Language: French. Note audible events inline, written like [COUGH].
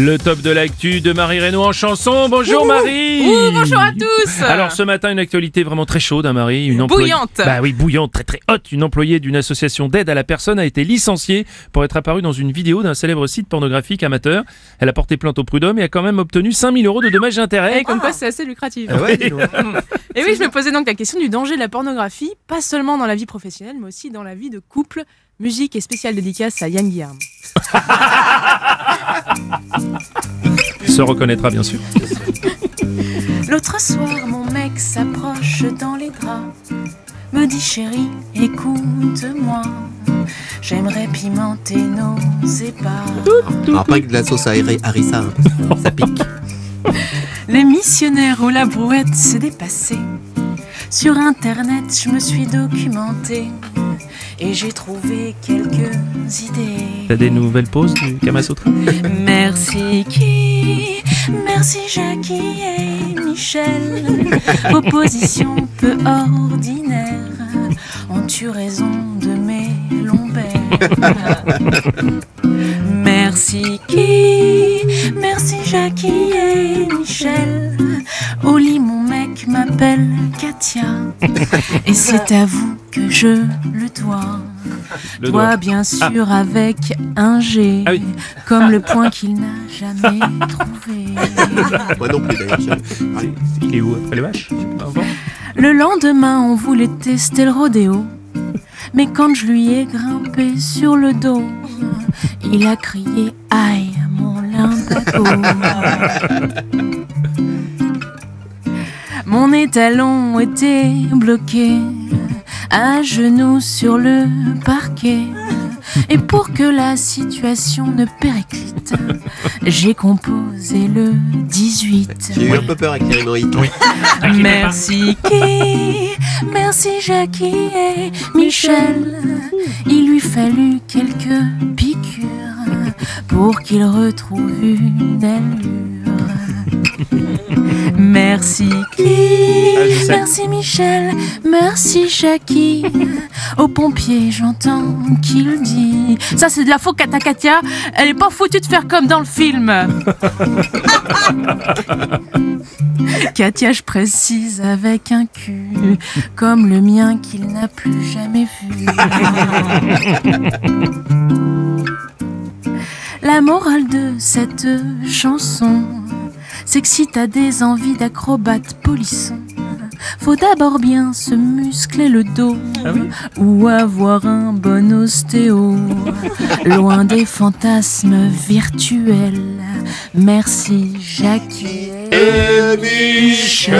Le top de l'actu de Marie Reynaud en chanson. Bonjour Marie Ouh, bonjour à tous Alors ce matin, une actualité vraiment très chaude, hein, Marie. Une employée- Bouillante. Bah oui, bouillante, très très haute. Une employée d'une association d'aide à la personne a été licenciée pour être apparue dans une vidéo d'un célèbre site pornographique amateur. Elle a porté plainte au prud'homme et a quand même obtenu 5000 euros de dommages et intérêts. Et comme quoi c'est assez lucratif. Ah ouais, [LAUGHS] Et oui, je me posais donc la question du danger de la pornographie, pas seulement dans la vie professionnelle, mais aussi dans la vie de couple. Musique et spéciale dédicace à Yann Guillaume. [LAUGHS] Se reconnaîtra bien sûr. L'autre soir, mon mec s'approche dans les draps, me dit chérie, écoute-moi. J'aimerais pimenter nos épars. Alors pas que de la sauce à harissa, hein. ça pique. Les missionnaires où la brouette s'est dépassée. Sur internet, je me suis documentée et j'ai trouvé quelques idées. T'as des nouvelles pauses du Kamasutra Merci qui, merci Jackie et Michel. [LAUGHS] Opposition peu ordinaire, ont eu raison de mes lombaires? Merci qui, merci Jackie et Michel. Au lit, mon mec m'appelle Katia. [LAUGHS] Et c'est à vous je le dois. Le doigt. bien sûr, avec un G. Ah oui. Comme le [LAUGHS] point qu'il n'a jamais trouvé. [LAUGHS] Moi non plus d'ailleurs. je- Il est où après les vaches? Je sais pas, avant. Le lendemain, on voulait tester le rodéo. Mais quand je lui ai grimpé sur le dos, il a crié Aïe, mon limbago. [LAUGHS] Mon étalon était bloqué, à genoux sur le parquet. Et pour que la situation ne périclite, j'ai composé le 18. J'ai eu un peu peur avec les hémorroïdes. Merci qui, merci Jackie et Michel. Il lui fallut quelques piqûres pour qu'il retrouve une allure. Merci sais. merci Michel, merci Jackie. Au pompier, j'entends qu'il dit Ça, c'est de la faux Kata Katia, elle est pas foutue de faire comme dans le film. [LAUGHS] Katia, je précise avec un cul, comme le mien qu'il n'a plus jamais vu. [LAUGHS] La morale de cette chanson, c'est que si t'as des envies d'acrobate polisson, faut d'abord bien se muscler le dos ou avoir un bon ostéo, [LAUGHS] loin des fantasmes virtuels. Merci Jackie. Et Michel